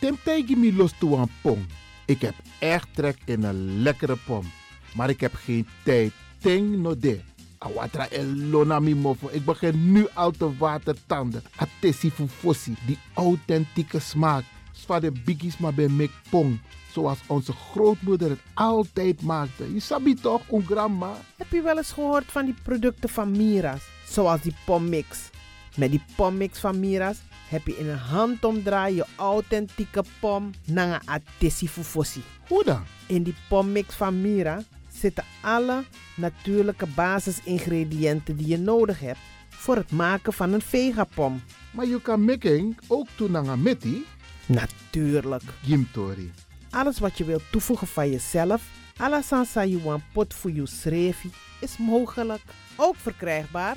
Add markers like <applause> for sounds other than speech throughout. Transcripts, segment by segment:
Tim tegi mi los toe pom. Ik heb echt trek in een lekkere pom. Maar ik heb geen tijd. Ting no de. Awatra elona mi mofo. Ik begin nu al te watertanden. Atesi fufosi. Die authentieke smaak. Zwa de biggies maar bij mek pom. Zoals onze grootmoeder het altijd maakte. Je sabi toch, een grandma? Heb je wel eens gehoord van die producten van Mira's? Zoals die pommix. Met die pommix van Mira's heb je in een handomdraai je authentieke pom naar een atesi fufosi. Hoe dan? In die pommix van Mira zitten alle natuurlijke basisingrediënten die je nodig hebt voor het maken van een vegapom. Maar je kan making ook doen naar meti. Natuurlijk. Gimtori. Alles wat je wilt toevoegen van jezelf, alla sansa you want pot voor je srevi, is mogelijk. Ook verkrijgbaar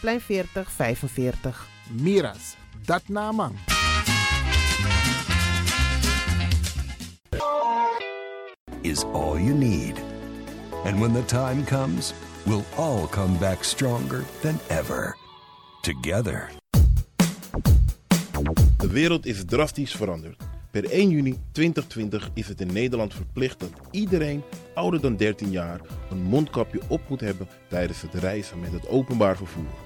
Plein 4045. Miras. Dat naman. is all you need. And when the time comes, we'll all come back stronger than ever. Together. De wereld is drastisch veranderd. Per 1 juni 2020 is het in Nederland verplicht dat iedereen ouder dan 13 jaar een mondkapje op moet hebben tijdens het reizen met het openbaar vervoer.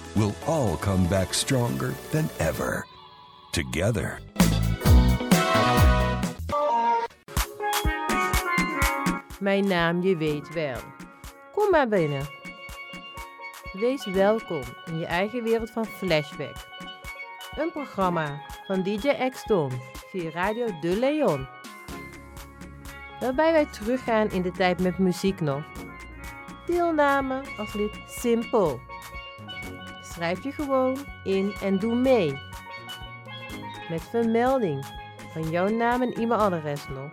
we'll all come back stronger than ever. Together. Mijn naam je weet wel. Kom maar binnen. Wees welkom in je eigen wereld van Flashback. Een programma van DJ X-Ton via Radio De Leon. Waarbij wij teruggaan in de tijd met muziek nog. Deelname als lid simpel. Schrijf je gewoon in en doe mee. Met vermelding van jouw naam en e-mailadres nog.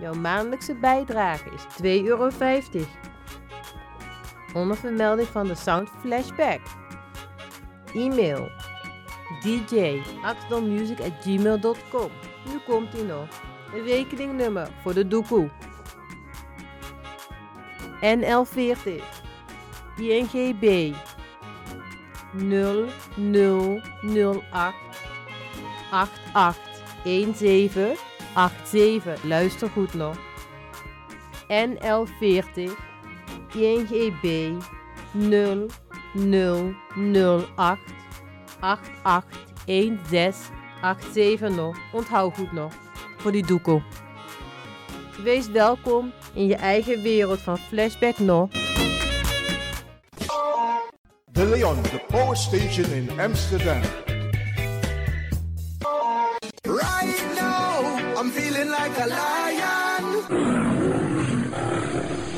Jouw maandelijkse bijdrage is 2,50 euro. Onder vermelding van de Sound Flashback. E-mail djaxdonmusic.gmail.com Nu komt ie nog. Een rekeningnummer voor de doekoe. NL40 INGB 0008 8817 87. Luister goed nog. NL40 INGB 0008 881687 nog. Onthoud goed nog. Voor die doekoe. Wees welkom in je eigen wereld van Flashback nog. De Leon, the power station in Amsterdam. Right now, I'm feeling like a lion.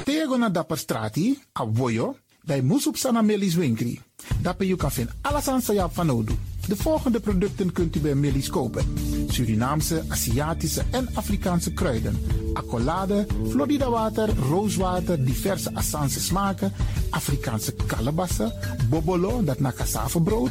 Tego na dapper strati, a voyo, bij Moesop Sana Melis Winkri. Dapper you kan vinden alles aan Sayap van Odu. De volgende producten kunt u bij Melis kopen. Surinaamse, Aziatische en Afrikaanse kruiden. Accolade, Florida water, rooswater, diverse Assange smaken. Afrikaanse kalebassen, bobolo, dat na cassavebrood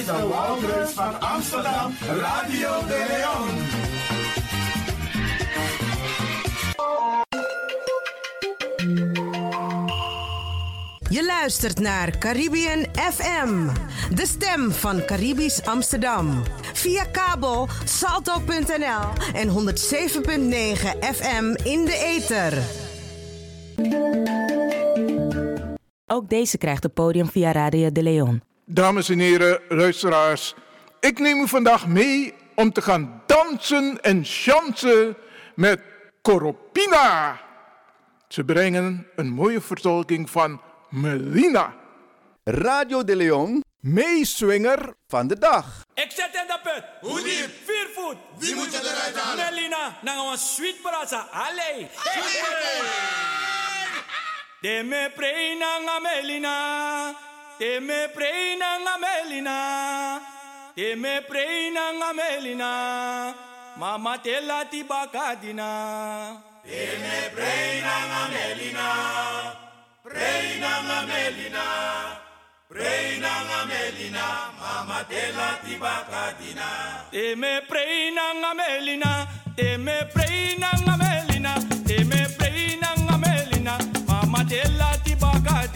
Is de van Amsterdam, Radio de Leon. Je luistert naar Caribbean FM, de stem van Caribisch Amsterdam. Via kabel salto.nl en 107.9 FM in de ether. Ook deze krijgt het podium via Radio de Leon. Dames en heren, luisteraars. Ik neem u vandaag mee om te gaan dansen en chansen met Coropina. Ze brengen een mooie vertolking van Melina. Radio de Leon, meeswinger van de dag. Ik zet in de put. Hoe diep? Vier voet. Wie moet je eruit halen? Melina, naar een sweet brasa. Allee. De me nga Melina. De me preina nga Melina. De me preina nga Melina. Mama te lati bakadina. De me preina nga Melina. Preina nga Melina. Preina nga Melina. Mama te lati bakadina. De me preina nga Melina. De me preina nga Melina. De me preina nga Melina. Mama te lati bakadina.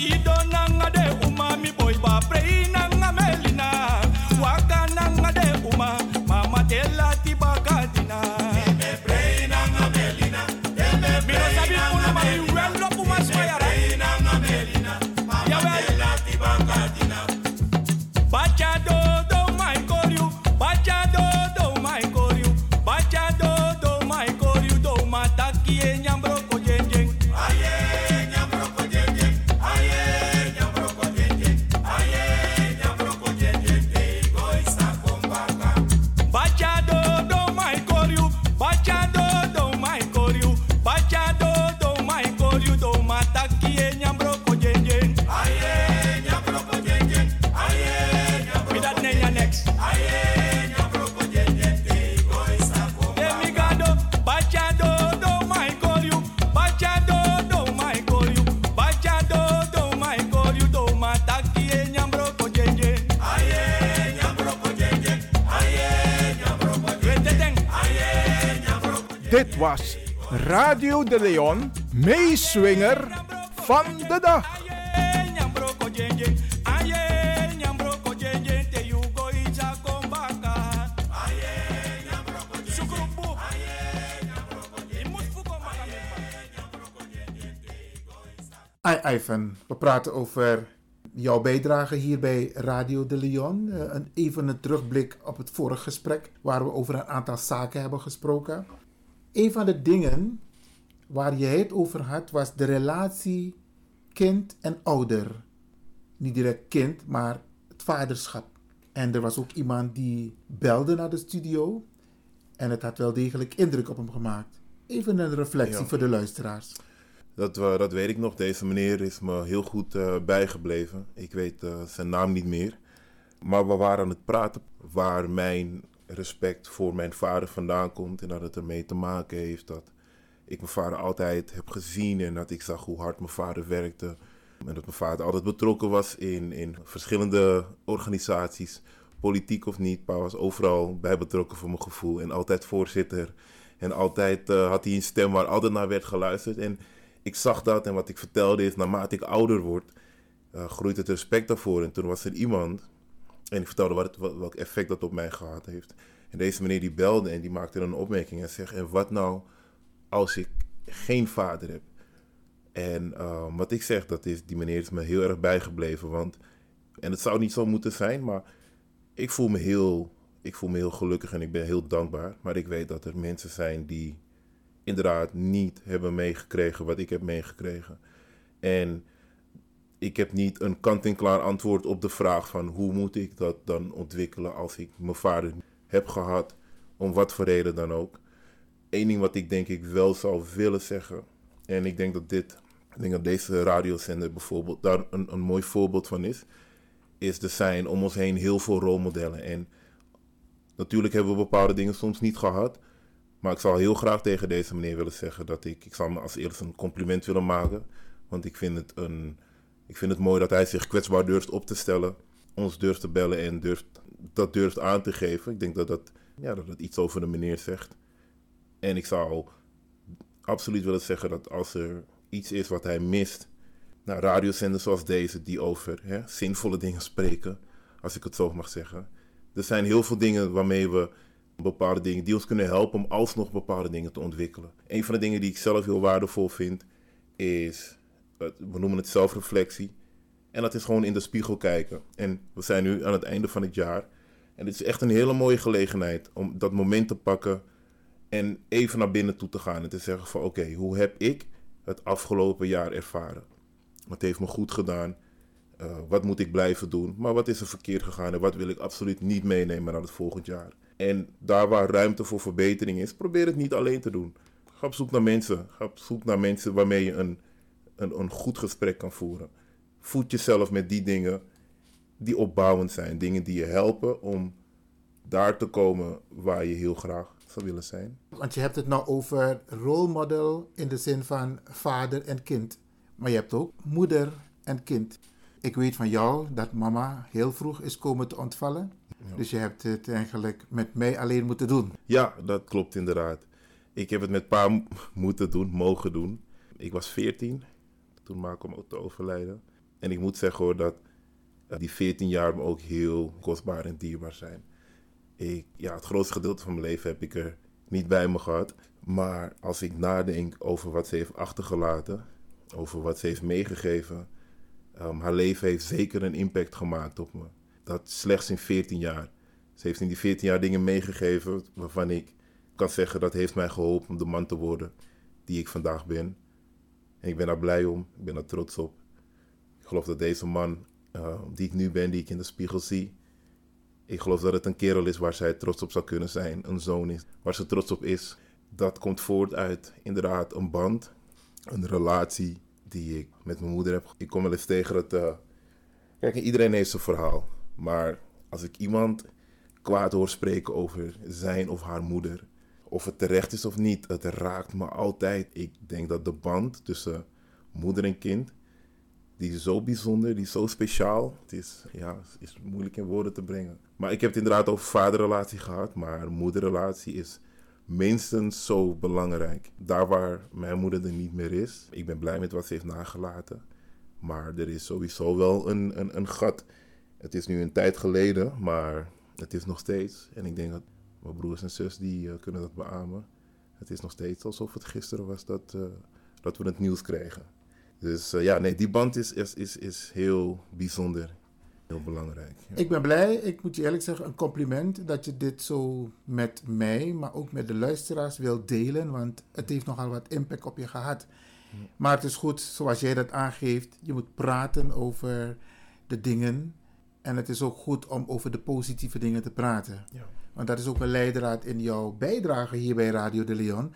you don't meeswinger van de dag. Hi Ivan, we praten over jouw bijdrage hier bij Radio de Leon. Uh, een, even een terugblik op het vorige gesprek, waar we over een aantal zaken hebben gesproken. Een van de dingen waar je het over had, was de relatie kind en ouder. Niet direct kind, maar het vaderschap. En er was ook iemand die belde naar de studio en het had wel degelijk indruk op hem gemaakt. Even een reflectie Ja. voor de luisteraars. Dat, eh, dat weet ik nog. Deze meneer is me heel goed eh, bijgebleven. Ik weet eh, zijn naam niet meer. Maar we waren aan het praten waar mijn respect voor mijn vader vandaan komt. En dat het ermee te maken heeft dat ik mijn vader altijd heb gezien. En dat ik zag hoe hard mijn vader werkte. En dat mijn vader altijd betrokken was in, in verschillende organisaties. Politiek of niet. Pa was overal bij betrokken voor mijn gevoel. En altijd voorzitter. En altijd eh, had hij een stem waar altijd naar werd geluisterd. En ik zag dat en wat ik vertelde is, naarmate ik ouder word, eh, groeit het respect daarvoor. En toen was er iemand, en ik vertelde wat wat, welk effect dat op mij gehad heeft. En deze meneer die belde en die maakte een opmerking en zegt, en wat nou als ik geen vader heb? En eh, wat ik zeg, dat is, die meneer is me heel erg bijgebleven. Want, en het zou niet zo moeten zijn, maar ik voel me heel, ik voel me heel gelukkig en ik ben heel dankbaar. Maar ik weet dat er mensen zijn die inderdaad niet hebben meegekregen wat ik heb meegekregen. En ik heb niet een kant-en-klaar antwoord op de vraag van hoe moet ik dat dan ontwikkelen als ik mijn vader heb gehad, om wat voor reden dan ook. Eén ding wat ik denk ik wel zou willen zeggen, en ik denk dat dit, denk dat deze radiozender bijvoorbeeld daar een, een mooi voorbeeld van is, is er zijn om ons heen heel veel rolmodellen. En natuurlijk hebben we bepaalde dingen soms niet gehad, maar ik zou heel graag tegen deze meneer willen zeggen dat ik, ik zou me als eerst een compliment willen maken. Want ik vind het, een, ik vind het mooi dat hij zich kwetsbaar durft op te stellen. Ons durft te bellen en durft, dat durft aan te geven. Ik denk dat dat, ja, dat het iets over de meneer zegt. En ik zou absoluut willen zeggen dat als er iets is wat hij mist. Nou, radiozenders zoals deze die over hè, zinvolle dingen spreken. Als ik het zo mag zeggen. Er zijn heel veel dingen waarmee we bepaalde dingen die ons kunnen helpen om alsnog bepaalde dingen te ontwikkelen. Een van de dingen die ik zelf heel waardevol vind is, het- we noemen het zelfreflectie. En dat is gewoon in de spiegel kijken. En we zijn nu aan het einde van het jaar. En het is echt een hele mooie gelegenheid om dat moment te pakken en even naar binnen toe te gaan en te zeggen van oké, hoe heb ik het afgelopen jaar ervaren? Wat heeft me goed gedaan? Uh, wat moet ik blijven doen? Maar wat is er verkeerd gegaan en wat wil ik absoluut niet meenemen naar het volgend jaar? En daar waar ruimte voor verbetering is, probeer het niet alleen te doen. Ga op zoek naar mensen. Ga op zoek naar mensen waarmee je een, een, een goed gesprek kan voeren. Voed jezelf met die dingen die opbouwend zijn. Dingen die je helpen om daar te komen waar je heel graag zou willen zijn. Want je hebt het nou over rolmodel in de zin van vader en kind. Maar je hebt ook moeder en kind. Ik weet van jou dat mama heel vroeg is komen te ontvallen. Dus je hebt het eigenlijk met mij alleen moeten doen. Ja, dat klopt inderdaad. Ik heb het met pa moeten doen, mogen doen. Ik was 14 toen ma kwam te overlijden. En ik moet zeggen hoor dat die 14 jaar me ook heel kostbaar en dierbaar zijn. Ja, het grootste gedeelte van mijn leven heb ik er niet bij me gehad. Maar als ik nadenk over wat ze heeft achtergelaten, over wat ze heeft meegegeven, um, haar leven heeft zeker een impact gemaakt op me. Dat slechts in 14 jaar. Ze heeft in die 14 jaar dingen meegegeven waarvan ik kan zeggen dat heeft mij geholpen om de man te worden die ik vandaag ben. En ik ben daar blij om, ik ben daar trots op. Ik geloof dat deze man uh, die ik nu ben, die ik in de spiegel zie, ik geloof dat het een kerel is waar zij trots op zou kunnen zijn. Een zoon is waar ze trots op is. Dat komt voort uit inderdaad een band, een relatie die ik met mijn moeder heb. Ik kom wel eens tegen dat. Uh, kijk, iedereen heeft zijn verhaal. Maar als ik iemand kwaad hoor spreken over zijn of haar moeder, of het terecht is of niet, het raakt me altijd. Ik denk dat de band tussen moeder en kind, die is zo bijzonder, die is zo speciaal. Het is, ja, is moeilijk in woorden te brengen. Maar ik heb het inderdaad over vaderrelatie gehad, maar moederrelatie is minstens zo belangrijk. Daar waar mijn moeder er niet meer is. Ik ben blij met wat ze heeft nagelaten. Maar er is sowieso wel een, een, een gat. Het is nu een tijd geleden, maar het is nog steeds. En ik denk dat mijn broers en zus die eh, kunnen dat beamen. Het is nog steeds alsof het gisteren was dat, eh, dat we het nieuws kregen. Dus eh, ja, nee, die band is, is, is, is heel bijzonder. Heel belangrijk. ja. Ik ben blij, ik moet je eerlijk zeggen, een compliment dat je dit zo met mij, maar ook met de luisteraars wil delen, want het heeft nogal wat impact op je gehad. Maar het is goed, zoals jij dat aangeeft, je moet praten over de dingen en het is ook goed om over de positieve dingen te praten. Ja. Want dat is ook een leidraad in jouw bijdrage hier bij Radio de Leon,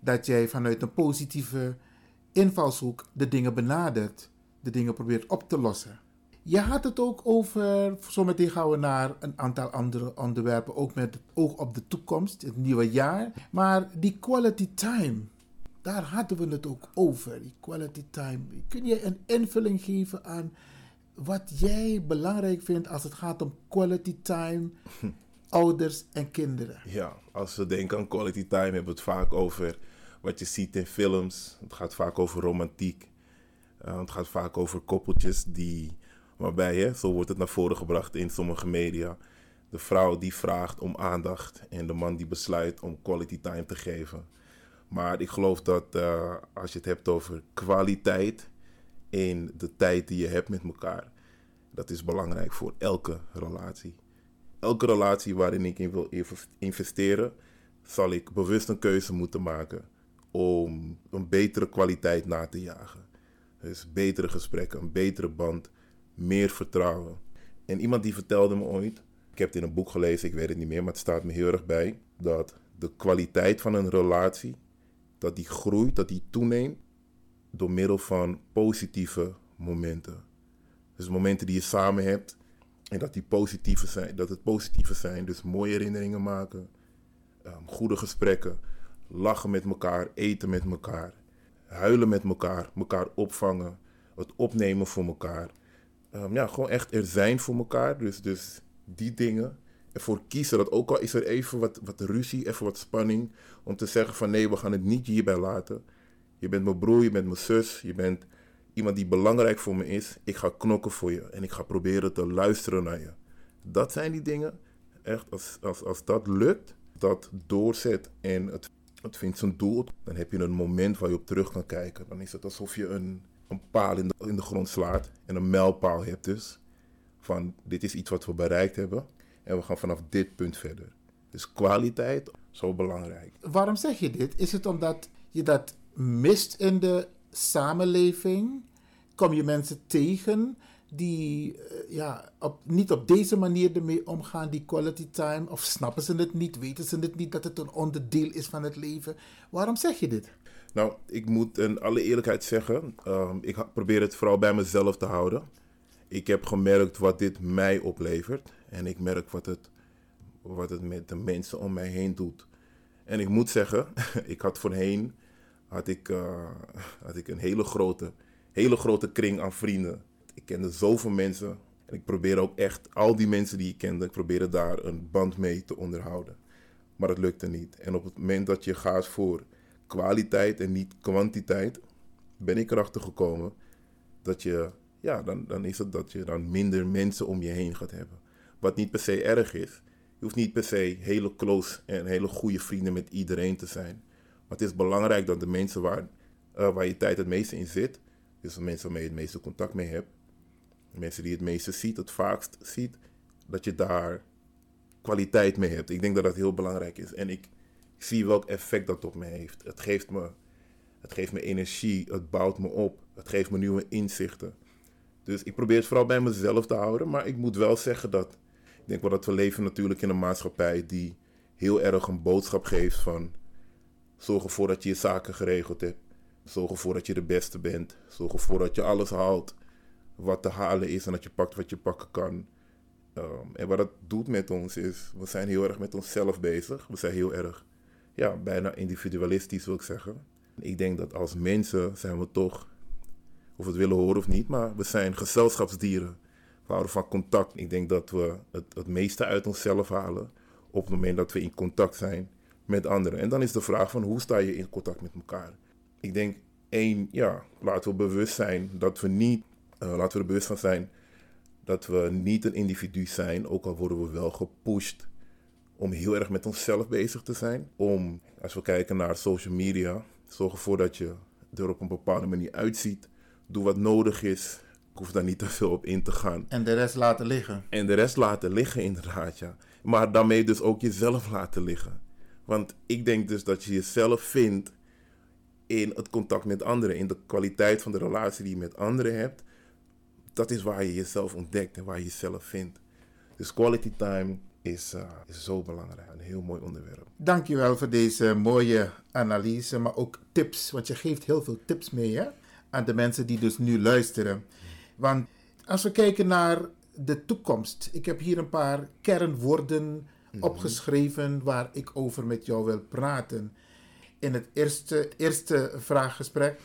dat jij vanuit een positieve invalshoek de dingen benadert, de dingen probeert op te lossen. Je had het ook over, zometeen gaan we naar een aantal andere onderwerpen, ook met het oog op de toekomst, het nieuwe jaar. Maar die quality time, daar hadden we het ook over, die quality time. Kun je een invulling geven aan wat jij belangrijk vindt als het gaat om quality time, ouders en kinderen? Ja, als we denken aan quality time hebben we het vaak over wat je ziet in films. Het gaat vaak over romantiek. Uh, het gaat vaak over koppeltjes die, waarbij, hè, zo wordt het naar voren gebracht in sommige media. De vrouw die vraagt om aandacht en de man die besluit om quality time te geven. Maar ik geloof dat uh, als je het hebt over kwaliteit in de tijd die je hebt met elkaar, dat is belangrijk voor elke relatie. Elke relatie waarin ik in wil investeren, zal ik bewust een keuze moeten maken om een betere kwaliteit na te jagen. Dus betere gesprekken, een betere band, meer vertrouwen. En iemand die vertelde me ooit, ik heb het in een boek gelezen, ik weet het niet meer, maar het staat me heel erg bij, dat de kwaliteit van een relatie, dat die groeit, dat die toeneemt door middel van positieve momenten. Dus momenten die je samen hebt en dat die positieve zijn, dat het positieve zijn, dus mooie herinneringen maken, um, goede gesprekken, lachen met elkaar, eten met elkaar, huilen met elkaar, elkaar opvangen, het opnemen voor elkaar. Um, ja, gewoon echt er zijn voor elkaar. Dus, dus die dingen. Ervoor kiezen dat ook al is er even wat, wat ruzie, even wat spanning. Om te zeggen van nee, we gaan het niet hierbij laten. Je bent mijn broer, je bent mijn zus, je bent iemand die belangrijk voor me is. Ik ga knokken voor je en ik ga proberen te luisteren naar je. Dat zijn die dingen. Echt, als, als, als dat lukt, dat doorzet en het het vindt zijn doel, dan heb je een moment waar je op terug kan kijken. Dan is het alsof je een, een paal in de, in de grond slaat en een mijlpaal hebt dus. Van dit is iets wat we bereikt hebben en we gaan vanaf dit punt verder. Dus kwaliteit, zo belangrijk. Waarom zeg je dit? Is het omdat je dat mist in de samenleving? Kom je mensen tegen die uh, ja, op, niet op deze manier ermee omgaan, die quality time? Of snappen ze het niet? Weten ze het niet dat het een onderdeel is van het leven? Waarom zeg je dit? Nou, ik moet in alle eerlijkheid zeggen, uh, ik probeer het vooral bij mezelf te houden. Ik heb gemerkt wat dit mij oplevert. En ik merk wat het, wat het met de mensen om mij heen doet. En ik moet zeggen, <laughs> ik had voorheen had ik, uh, had ik een hele grote, hele grote kring aan vrienden ik kende zoveel mensen. En ik probeer ook echt al die mensen die ik kende, ik probeerde daar een band mee te onderhouden. Maar het lukte niet. En op het moment dat je gaat voor kwaliteit en niet kwantiteit, ben ik erachter gekomen dat je, ja, dan, dan is het dat je dan minder mensen om je heen gaat hebben. Wat niet per se erg is. Je hoeft niet per se hele close en hele goede vrienden met iedereen te zijn. Maar het is belangrijk dat de mensen waar, uh, waar je tijd het meeste in zit, dus de mensen waarmee je het meeste contact mee hebt, mensen die het meeste ziet, het vaakst ziet, dat je daar kwaliteit mee hebt. Ik denk dat dat heel belangrijk is. En ik, zie welk effect dat op me heeft. Het geeft me, het geeft me energie, het bouwt me op, het geeft me nieuwe inzichten. Dus ik probeer het vooral bij mezelf te houden, maar ik moet wel zeggen dat ik denk wel dat we leven natuurlijk in een maatschappij die heel erg een boodschap geeft van zorg ervoor dat je je zaken geregeld hebt. Zorg ervoor dat je de beste bent. Zorg ervoor dat je alles haalt wat te halen is en dat je pakt wat je pakken kan. Um, en wat dat doet met ons is, we zijn heel erg met onszelf bezig. We zijn heel erg, ja, bijna individualistisch wil ik zeggen. Ik denk dat als mensen zijn we toch, of we het willen horen of niet, maar we zijn gezelschapsdieren. We houden van contact. Ik denk dat we het, het meeste uit onszelf halen op het moment dat we in contact zijn met anderen. En dan is de vraag van hoe sta je in contact met elkaar? Ik denk één, ja, laten we bewust zijn dat we niet, uh, laten we er bewust van zijn dat we niet een individu zijn, ook al worden we wel gepusht om heel erg met onszelf bezig te zijn. Om, als we kijken naar social media, zorg ervoor dat je er op een bepaalde manier uitziet. Doe wat nodig is. Ik hoef daar niet te veel op in te gaan. En de rest laten liggen. En de rest laten liggen, inderdaad, ja. Maar daarmee dus ook jezelf laten liggen. Want ik denk dus dat je jezelf vindt in het contact met anderen, in de kwaliteit van de relatie die je met anderen hebt. Dat is waar je jezelf ontdekt en waar je jezelf vindt. Dus quality time is, uh, is zo belangrijk. Een heel mooi onderwerp. Dankjewel voor deze mooie analyse, maar ook tips. Want je geeft heel veel tips mee hè? aan de mensen die dus nu luisteren. Want als we kijken naar de toekomst. Ik heb hier een paar kernwoorden mm-hmm. opgeschreven waar ik over met jou wil praten. In het eerste, eerste vraaggesprek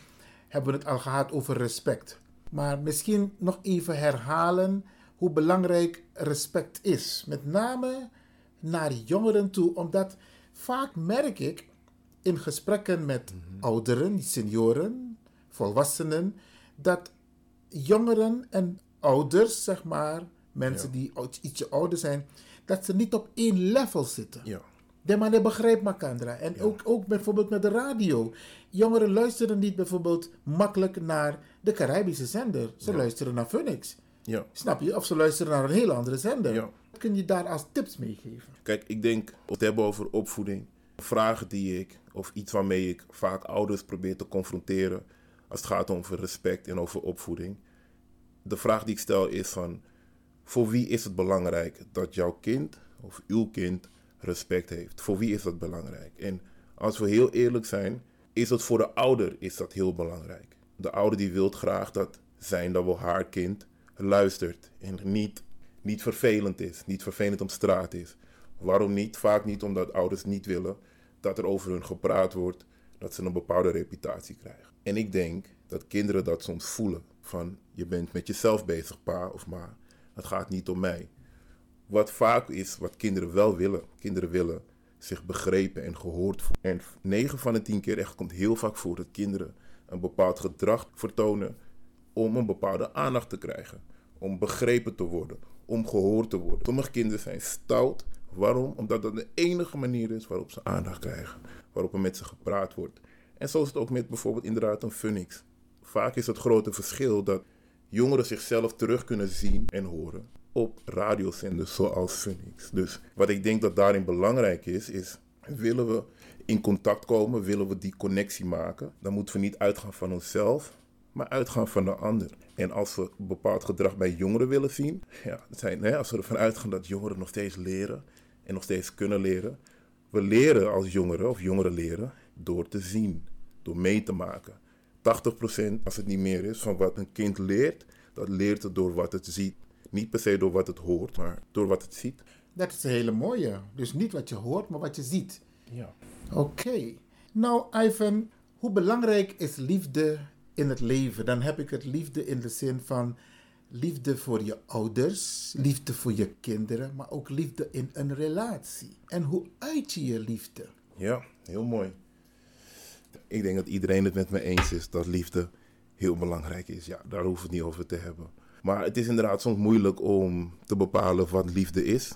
hebben we het al gehad over respect. Maar misschien nog even herhalen hoe belangrijk respect is. Met name naar jongeren toe, omdat vaak merk ik in gesprekken met mm-hmm. ouderen, senioren, volwassenen, dat jongeren en ouders, zeg maar, mensen die ietsje ouder zijn, dat ze niet op één level zitten. Ja. De man begrijpt Makandra. En ook, ook bijvoorbeeld met de radio. Jongeren luisteren niet bijvoorbeeld makkelijk naar de Caribische zender. Ze luisteren naar Phoenix. Ja. Snap je? Of ze luisteren naar een hele andere zender. Ja. Wat kun je daar als tips meegeven? Kijk, ik denk, het hebben over opvoeding. Vragen die ik, of iets waarmee ik vaak ouders probeer te confronteren. Als het gaat over respect en over opvoeding. De vraag die ik stel is van, voor wie is het belangrijk dat jouw kind of uw kind respect heeft? Voor wie is dat belangrijk? En als we heel eerlijk zijn, is het voor de ouder is dat heel belangrijk. De ouder die wil graag dat zijn, dat wel haar kind luistert en niet, niet vervelend is, niet vervelend op straat is. Waarom niet? Vaak niet omdat ouders niet willen dat er over hun gepraat wordt, dat ze een bepaalde reputatie krijgen. En ik denk dat kinderen dat soms voelen van je bent met jezelf bezig, pa of ma. Het gaat niet om mij. Wat vaak is wat kinderen wel willen. Kinderen willen zich begrepen en gehoord voelen. En 9 van de 10 keer echt komt heel vaak voor dat kinderen een bepaald gedrag vertonen om een bepaalde aandacht te krijgen. Om begrepen te worden, om gehoord te worden. Sommige kinderen zijn stout. Waarom? Omdat dat de enige manier is waarop ze aandacht krijgen. Waarop er met ze gepraat wordt. En zo is het ook met bijvoorbeeld inderdaad een Phoenix. Vaak is het grote verschil dat jongeren zichzelf terug kunnen zien en horen op radiozenders zoals Phoenix. Dus wat ik denk dat daarin belangrijk is, is willen we in contact komen, willen we die connectie maken, dan moeten we niet uitgaan van onszelf, maar uitgaan van de ander. En als we bepaald gedrag bij jongeren willen zien, ja, zijn, hè, als we ervan uitgaan dat jongeren nog steeds leren en nog steeds kunnen leren, we leren als jongeren of jongeren leren door te zien, door mee te maken. 80% als het niet meer is van wat een kind leert, dat leert het door wat het ziet. Niet per se door wat het hoort, maar door wat het ziet. Dat is een hele mooie. Dus niet wat je hoort, maar wat je ziet. Ja. Oké. Nou, Ivan, hoe belangrijk is liefde in het leven? Dan heb ik het liefde in de zin van liefde voor je ouders, liefde voor je kinderen, maar ook liefde in een relatie. En hoe uit je je liefde? Ja, heel mooi. Ik denk dat iedereen het met me eens is dat liefde heel belangrijk is. Ja, daar hoeven we het niet over te hebben. Maar het is inderdaad soms moeilijk om te bepalen wat liefde is.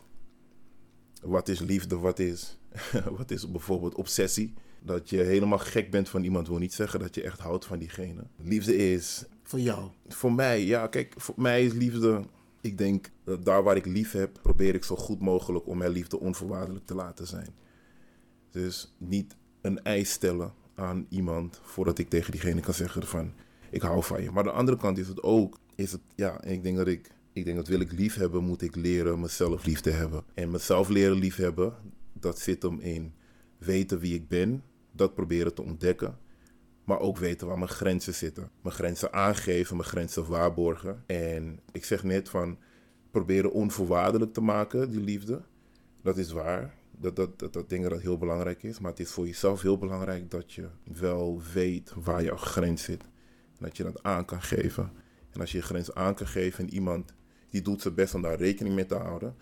Wat is liefde? Wat is, <laughs> wat is bijvoorbeeld obsessie? Dat je helemaal gek bent van iemand wil niet zeggen dat je echt houdt van diegene. Liefde is. Voor jou? Voor mij, ja. Kijk, voor mij is liefde. Ik denk dat daar waar ik lief heb, probeer ik zo goed mogelijk om mijn liefde onvoorwaardelijk te laten zijn. Dus niet een eis stellen aan iemand voordat ik tegen diegene kan zeggen van ik hou van je. Maar aan de andere kant is het ook, is het, ja, ik denk dat ik, ik denk dat wil ik lief hebben, moet ik leren mezelf lief te hebben. En mezelf leren lief hebben, dat zit hem in weten wie ik ben, dat proberen te ontdekken. Maar ook weten waar mijn grenzen zitten. Mijn grenzen aangeven, mijn grenzen waarborgen. En ik zeg net van proberen onvoorwaardelijk te maken, die liefde. Dat is waar. Dat, dat, dat, dat denk ik dat heel belangrijk is. Maar het is voor jezelf heel belangrijk dat je wel weet waar jouw grens zit. En dat je dat aan kan geven. En als je je grens aan kan geven en iemand die doet zijn best om daar rekening mee te houden.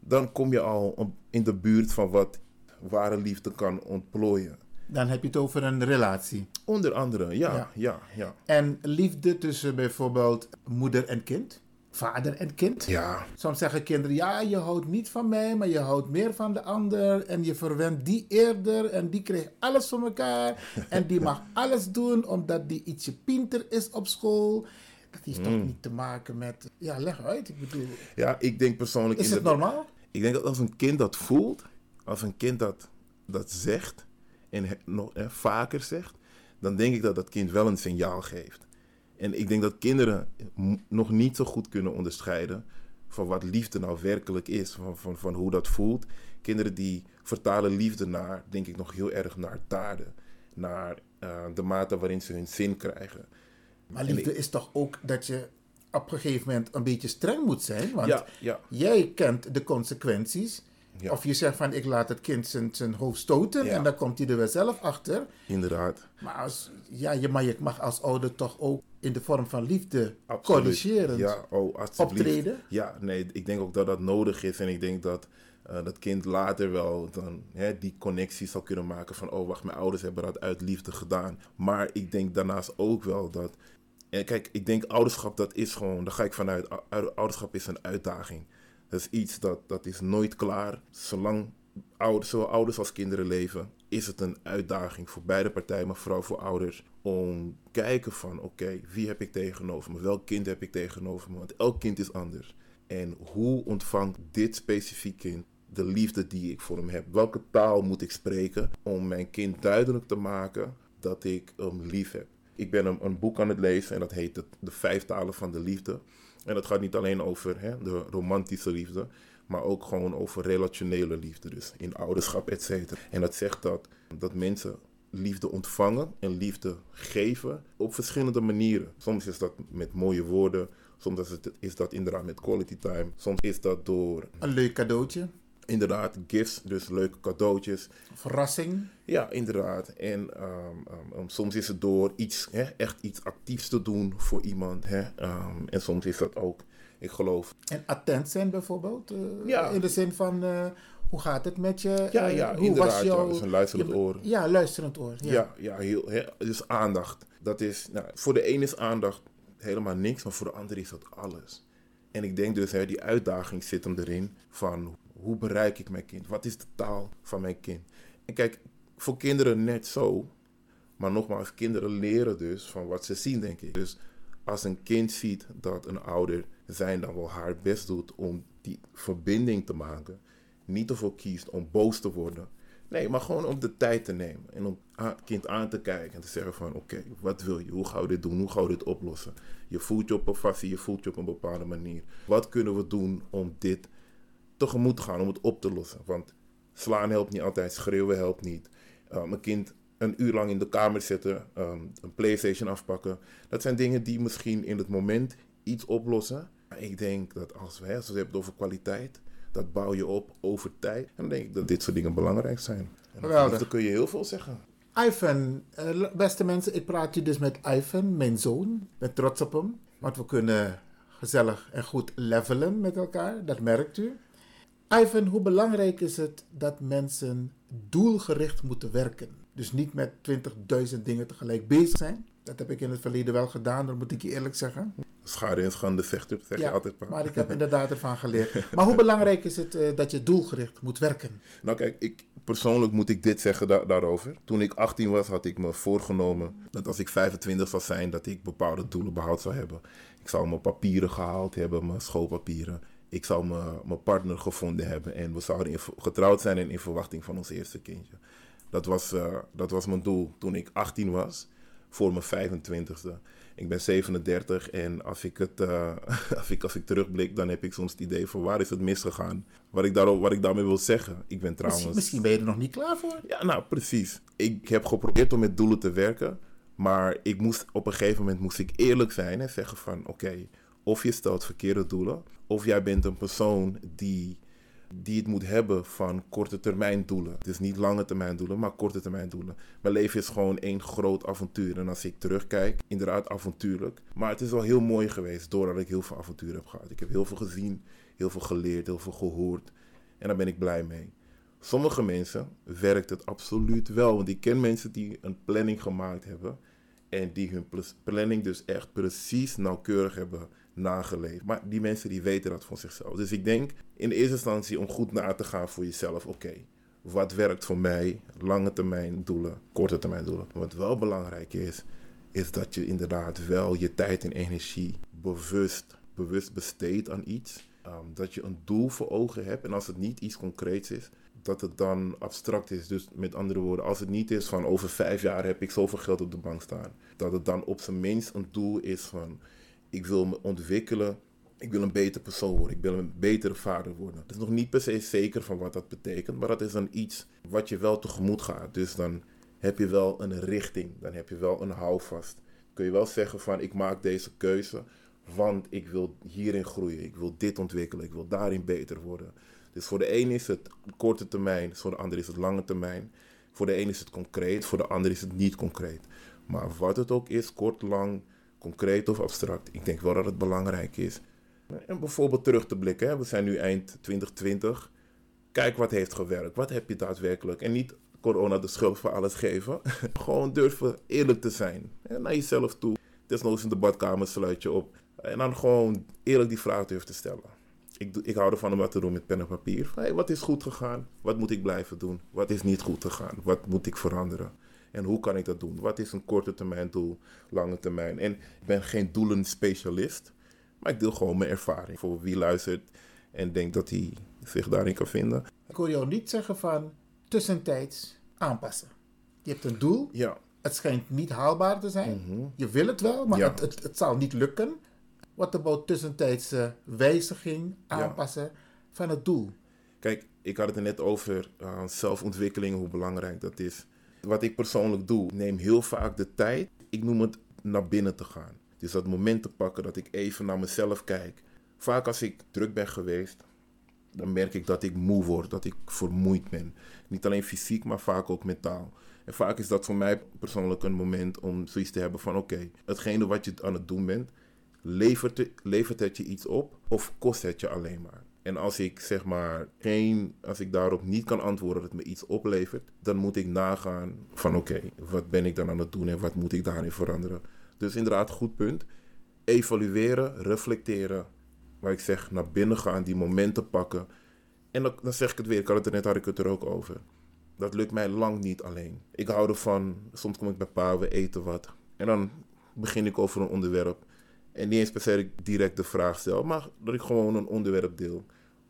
Dan kom je al in de buurt van wat, ware liefde kan ontplooien. Dan heb je het over een relatie. Onder andere, ja, Ja. ja, ja. En liefde tussen bijvoorbeeld moeder en kind, vader en kind. Ja. Soms zeggen kinderen, ja, je houdt niet van mij, maar je houdt meer van de ander. En je verwendt die eerder en die krijgt alles voor elkaar. <laughs> en die mag alles doen omdat die ietsje pinter is op school. Dat heeft toch Mm. niet te maken met, ja, leg uit. Ik bedoel, Ja, ik denk persoonlijk... Is het normaal? Ik denk dat als een kind dat voelt, als een kind dat, dat zegt en he- nog vaker zegt, dan denk ik dat dat kind wel een signaal geeft. En ik denk dat kinderen nog niet zo goed kunnen onderscheiden van wat liefde nou werkelijk is, van, van, van hoe dat voelt. Kinderen die vertalen liefde naar, denk ik nog heel erg naar taden, naar eh, de mate waarin ze hun zin krijgen. Maar liefde is toch ook dat je op een gegeven moment een beetje streng moet zijn. Want Ja, ja. jij kent de consequenties. Ja. Of je zegt van ik laat het kind zijn, zijn hoofd stoten en dan komt hij er wel zelf achter. Inderdaad. Maar, als, ja, je, maar je mag als ouder toch ook in de vorm van liefde Absoluut. corrigerend Ja, oh, optreden. Ja, nee, ik denk ook dat dat nodig is. En ik denk dat eh, dat kind later wel dan, hè, die connectie zal kunnen maken van... oh, wacht, mijn ouders hebben dat uit liefde gedaan. Maar ik denk daarnaast ook wel dat... En kijk, ik denk ouderschap, dat is gewoon... Daar ga ik vanuit. ou- ou- Ouderschap is een uitdaging. Dat is iets dat, dat is nooit klaar. Zolang ouders, zowel ouders als kinderen leven, is het een uitdaging voor beide partijen, maar vooral voor ouders, om kijken van oké, wie heb ik tegenover me? Welk kind heb ik tegenover me? Want elk kind is anders. En hoe ontvangt dit specifiek kind de liefde die ik voor hem heb? Welke taal moet ik spreken om mijn kind duidelijk te maken dat ik hem lief heb? Ik ben een, een boek aan het lezen en dat heet De Vijf Talen van de Liefde. En dat gaat niet alleen over hè, de romantische liefde, maar ook gewoon over relationele liefde. Dus in ouderschap, et cetera. En dat zegt dat, dat mensen liefde ontvangen en liefde geven op verschillende manieren. Soms is dat met mooie woorden, soms is, is dat inderdaad met quality time, soms is dat door Een leuk cadeautje, inderdaad gifts, dus leuke cadeautjes. verrassing. Ja, inderdaad. En ehm, ehm, ehm, soms is het door iets, hè, echt iets actiefs te doen voor iemand. Hè. En soms is dat ook, ik geloof. En attent zijn bijvoorbeeld. eh, Ja. In de zin van, eh, hoe gaat het met je? Ja, Eh, ja, hoe inderdaad. was ja, dus een luisterend je- oor. Ja, luisterend oor. Ja. Ja, ja, heel, hè, dus aandacht. Dat is, nou, voor de een is aandacht helemaal niks, maar voor de ander is dat alles. En ik denk dus, hè, die uitdaging zit hem erin van hoe bereik ik mijn kind? Wat is de taal van mijn kind? En kijk, voor kinderen net zo. Maar nogmaals, kinderen leren dus van wat ze zien, denk ik. Dus als een kind ziet dat een ouder zijn dan wel haar best doet om die verbinding te maken, niet ervoor kiest om boos te worden. Nee, maar gewoon om de tijd te nemen en om het kind aan te kijken en te zeggen van oké, wat wil je? Hoe gaan we dit doen? Hoe gaan we dit oplossen? Je voelt je op een passie, je voelt je op een bepaalde manier. Wat kunnen we doen om dit tegemoet te gaan, om het op te lossen? Want slaan helpt niet altijd, schreeuwen helpt niet. Um, een kind een uur lang in de kamer zitten, um, een Playstation afpakken. Dat zijn dingen die misschien in het moment iets oplossen. Maar ik denk dat als we, hè, als we het hebben over kwaliteit, dat bouw je op over tijd. En dan denk ik dat dit soort dingen belangrijk zijn. En dan kun je heel veel zeggen. Ivan, eh, beste mensen, ik praat hier dus met Ivan, mijn zoon. Ik ben trots op hem, want we kunnen gezellig en goed levelen met elkaar, dat merkt u. Ivan, hoe belangrijk is het dat mensen doelgericht moeten werken? Dus niet met 20.000 dingen tegelijk bezig zijn. Dat heb ik in het verleden wel gedaan, dat moet ik je eerlijk zeggen. Schade en schande zegt u, zeg je altijd. pa. maar ik heb inderdaad ervan geleerd. <laughs> Maar hoe belangrijk is het eh, dat je doelgericht moet werken? Nou kijk, ik, persoonlijk moet ik dit zeggen da- daarover. Toen ik 18 was, had ik me voorgenomen dat als ik 25 zou zijn, dat ik bepaalde doelen behaald zou hebben. Ik zou mijn papieren gehaald hebben, mijn schoolpapieren. Ik zou mijn partner gevonden hebben en we zouden in- getrouwd zijn en in verwachting van ons eerste kindje. Dat was, eh, dat was mijn doel toen ik 18 was, voor mijn 25ste. Ik ben 37 en als ik, het, eh, <laughs> als, ik, als ik terugblik, dan heb ik soms het idee van waar is het misgegaan. Wat ik, daarop, wat ik daarmee wil zeggen. Ik ben trouwens... Misschien, misschien ben je er nog niet klaar voor. Ja, nou precies. Ik heb geprobeerd om met doelen te werken. Maar ik moest, op een gegeven moment moest ik eerlijk zijn en zeggen van... Oké, of je stelt verkeerde doelen... of jij bent een persoon die, die het moet hebben van korte termijn doelen. Dus niet lange termijn doelen, maar korte termijn doelen. Mijn leven is gewoon één groot avontuur. En als ik terugkijk, inderdaad avontuurlijk. Maar het is wel heel mooi geweest doordat ik heel veel avontuur heb gehad. Ik heb heel veel gezien, heel veel geleerd, heel veel gehoord. En daar ben ik blij mee. Sommige mensen werkt het absoluut wel. Want ik ken mensen die een planning gemaakt hebben. En die hun pl- planning dus echt precies nauwkeurig hebben nageleefd. Maar die mensen die weten dat van zichzelf. Dus ik denk in de eerste instantie om goed na te gaan voor jezelf. Oké, wat werkt voor mij? Lange termijn doelen, korte termijn doelen. Wat wel belangrijk is, is dat je inderdaad wel je tijd en energie bewust, bewust besteedt aan iets. Um, dat je een doel voor ogen hebt. En als het niet iets concreets is, dat het dan abstract is. Dus met andere woorden, als het niet is van over vijf jaar heb ik zoveel geld op de bank staan. Dat het dan op zijn minst een doel is van ik wil me ontwikkelen. Ik wil een beter persoon worden. Ik wil een betere vader worden. Het is nog niet per se zeker van wat dat betekent. Maar dat is dan iets wat je wel tegemoet gaat. Dus dan heb je wel een richting. Dan heb je wel een houvast. Kun je wel zeggen van ik maak deze keuze. Want ik wil hierin groeien. Ik wil dit ontwikkelen. Ik wil daarin beter worden. Dus voor de een is het korte termijn, voor de ander is het lange termijn. Voor de een is het concreet, voor de ander is het niet concreet. Maar wat het ook is, kort, lang, concreet of abstract, ik denk wel dat het belangrijk is. En bijvoorbeeld terug te blikken, hè. we zijn nu eind 2020. Kijk wat heeft gewerkt, wat heb je daadwerkelijk. En niet corona de schuld voor alles geven. <laughs> Gewoon durven eerlijk te zijn. Hè, naar jezelf toe. Desnoods in de badkamer sluit je op. En dan gewoon eerlijk die vraag durven te stellen ik, ik hou ervan om wat te doen met pen en papier. Wat is goed gegaan? Wat moet ik blijven doen? Wat is niet goed gegaan? Wat moet ik veranderen? En hoe kan ik dat doen? Wat is een korte termijn doel, lange termijn? En ik ben geen doelenspecialist, maar ik deel gewoon mijn ervaring. Voor wie luistert en denkt dat hij zich daarin kan vinden. Ik hoor jou niet zeggen van tussentijds aanpassen. Je hebt een doel. Ja. Het schijnt niet haalbaar te zijn. Je wil het wel, maar Ja. het, het, het zal niet lukken. Wat about tussentijdse wijziging, aanpassen van het doel? Kijk, ik had het er net over uh, zelfontwikkeling, hoe belangrijk dat is. Wat ik persoonlijk doe, neem heel vaak de tijd, ik noem het naar binnen te gaan. Dus dat moment te pakken dat ik even naar mezelf kijk. Vaak als ik druk ben geweest, dan merk ik dat ik moe word, dat ik vermoeid ben. Niet alleen fysiek, maar vaak ook mentaal. En vaak is dat voor mij persoonlijk een moment om zoiets te hebben van oké, hetgene wat je aan het doen bent, levert, levert het je iets op of kost het je alleen maar? En als ik zeg maar geen, als ik daarop niet kan antwoorden dat het me iets oplevert, dan moet ik nagaan van oké, wat ben ik dan aan het doen en wat moet ik daarin veranderen? Dus inderdaad, goed punt. Evalueren, reflecteren, waar ik zeg naar binnen gaan, die momenten pakken. En dan, zeg ik het weer, ik had het er net had ik het er ook over. Dat lukt mij lang niet alleen. Ik hou ervan, soms kom ik bij pa, we eten wat. En dan begin ik over een onderwerp. En niet eens per se direct de vraag stel, maar dat ik gewoon een onderwerp deel.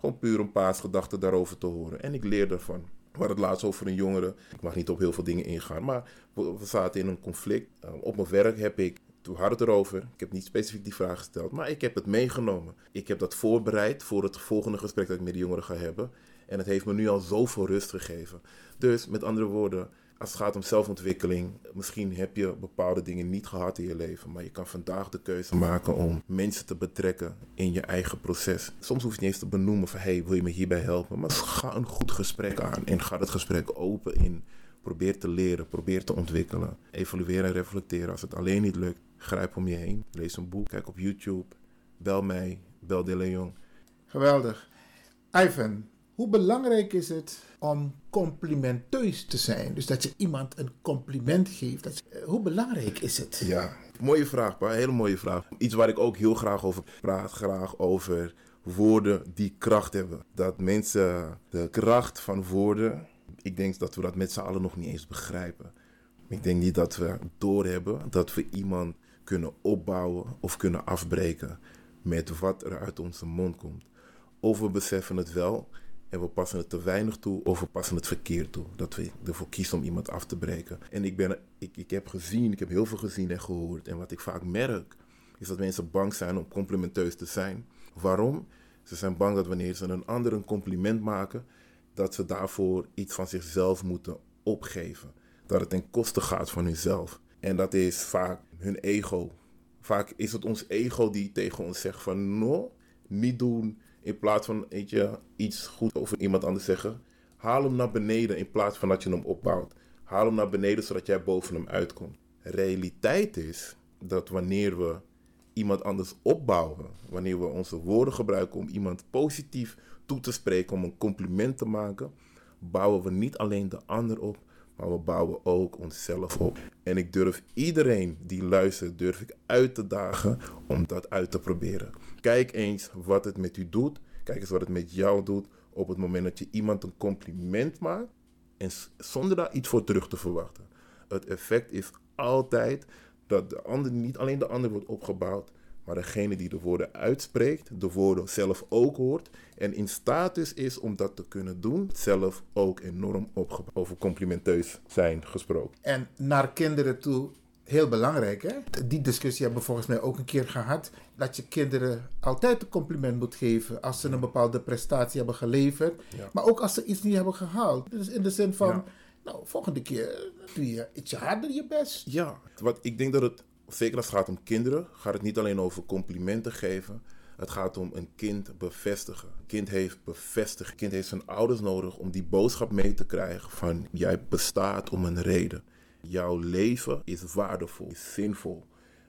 Gewoon puur een paar gedachten daarover te horen. En ik leer daarvan. We hadden het laatst over een jongere. Ik mag niet op heel veel dingen ingaan, maar we, zaten in een conflict. Uh, op mijn werk heb ik, toen had het erover. Ik heb niet specifiek die vraag gesteld, maar ik heb het meegenomen. Ik heb dat voorbereid voor het volgende gesprek dat ik met de jongeren ga hebben. En het heeft me nu al zoveel rust gegeven. Dus met andere woorden, als het gaat om zelfontwikkeling, misschien heb je bepaalde dingen niet gehad in je leven, maar je kan vandaag de keuze maken om mensen te betrekken in je eigen proces. Soms hoef je niet eens te benoemen van hey, wil je me hierbij helpen? Maar ga een goed gesprek aan en ga het gesprek open in. Probeer te leren, probeer te ontwikkelen. Evalueren en reflecteren. Als het alleen niet lukt, grijp om je heen. Lees een boek, kijk op YouTube. Bel mij, bel De Leon. Geweldig. Ivan, hoe belangrijk is het om complimenteus te zijn? Dus dat je iemand een compliment geeft. Dat eh, hoe belangrijk is het? Ja, mooie vraag, pa. Hele mooie vraag. Iets waar ik ook heel graag over praat. Graag over woorden die kracht hebben. Dat mensen de kracht van woorden... Ik denk dat we dat met z'n allen nog niet eens begrijpen. Ik denk niet dat we doorhebben dat we iemand kunnen opbouwen of kunnen afbreken met wat er uit onze mond komt. Of we beseffen het wel en we passen het te weinig toe of we passen het verkeerd toe. Dat we ervoor kiezen om iemand af te breken. En ik, ben, ik, ik heb gezien, ik heb heel veel gezien en gehoord. En wat ik vaak merk, is dat mensen bang zijn om complimenteus te zijn. Waarom? Ze zijn bang dat wanneer ze een ander een compliment maken, dat ze daarvoor iets van zichzelf moeten opgeven. Dat het ten koste gaat van hunzelf. En dat is vaak hun ego. Vaak is het ons ego die tegen ons zegt van no, niet doen. In plaats van weet je, iets goed over iemand anders zeggen. Haal hem naar beneden in plaats van dat je hem opbouwt. Haal hem naar beneden zodat jij boven hem uitkomt. Realiteit is dat wanneer we iemand anders opbouwen, wanneer we onze woorden gebruiken om iemand positief toe te spreken, om een compliment te maken, bouwen we niet alleen de ander op, maar we bouwen ook onszelf op. En ik durf iedereen die luistert, durf ik uit te dagen om dat uit te proberen. Kijk eens wat het met u doet. Kijk eens wat het met jou doet op het moment dat je iemand een compliment maakt en zonder daar iets voor terug te verwachten. Het effect is altijd dat de ander, niet alleen de ander wordt opgebouwd, maar degene die de woorden uitspreekt, de woorden zelf ook hoort en in status is om dat te kunnen doen, zelf ook enorm opgebouwd. Over complimenteus zijn gesproken. En naar kinderen toe, heel belangrijk hè. Die discussie hebben we volgens mij ook een keer gehad. Dat je kinderen altijd een compliment moet geven als ze een bepaalde prestatie hebben geleverd. Ja. Maar ook als ze iets niet hebben gehaald. Dus in de zin van, Ja. nou volgende keer doe je ietsje harder je best. Ja, wat ik denk dat het, zeker als het gaat om kinderen, gaat het niet alleen over complimenten geven. Het gaat om een kind bevestigen. Een kind heeft bevestigd. Kind heeft zijn ouders nodig om die boodschap mee te krijgen van jij bestaat om een reden. Jouw leven is waardevol, is zinvol.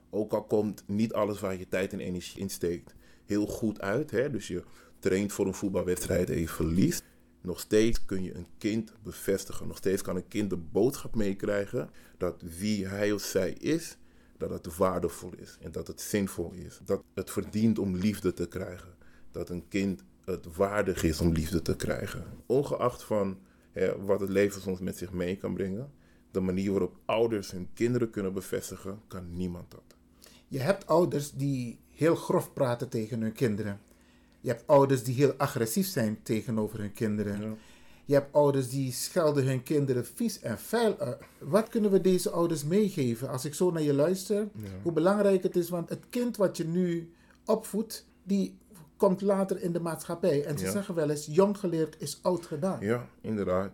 Ook al komt niet alles waar je tijd en energie in steekt heel goed uit. Hè? Dus je traint voor een voetbalwedstrijd en je verliest. Nog steeds kun je een kind bevestigen. Nog steeds kan een kind de boodschap meekrijgen dat wie hij of zij is, dat het waardevol is en dat het zinvol is. Dat het verdient om liefde te krijgen. Dat een kind het waardig is om liefde te krijgen. Ongeacht van hè, wat het leven soms met zich mee kan brengen, de manier waarop ouders hun kinderen kunnen bevestigen, kan niemand dat. Je hebt ouders die heel grof praten tegen hun kinderen. Je hebt ouders die heel agressief zijn tegenover hun kinderen. Je hebt ouders die schelden hun kinderen vies en vuil uit. Wat kunnen we deze ouders meegeven als ik zo naar je luister? Hoe belangrijk het is, want het kind wat je nu opvoedt, die komt later in de maatschappij. En ze Ja. zeggen wel eens, jong geleerd is oud gedaan. Ja, inderdaad.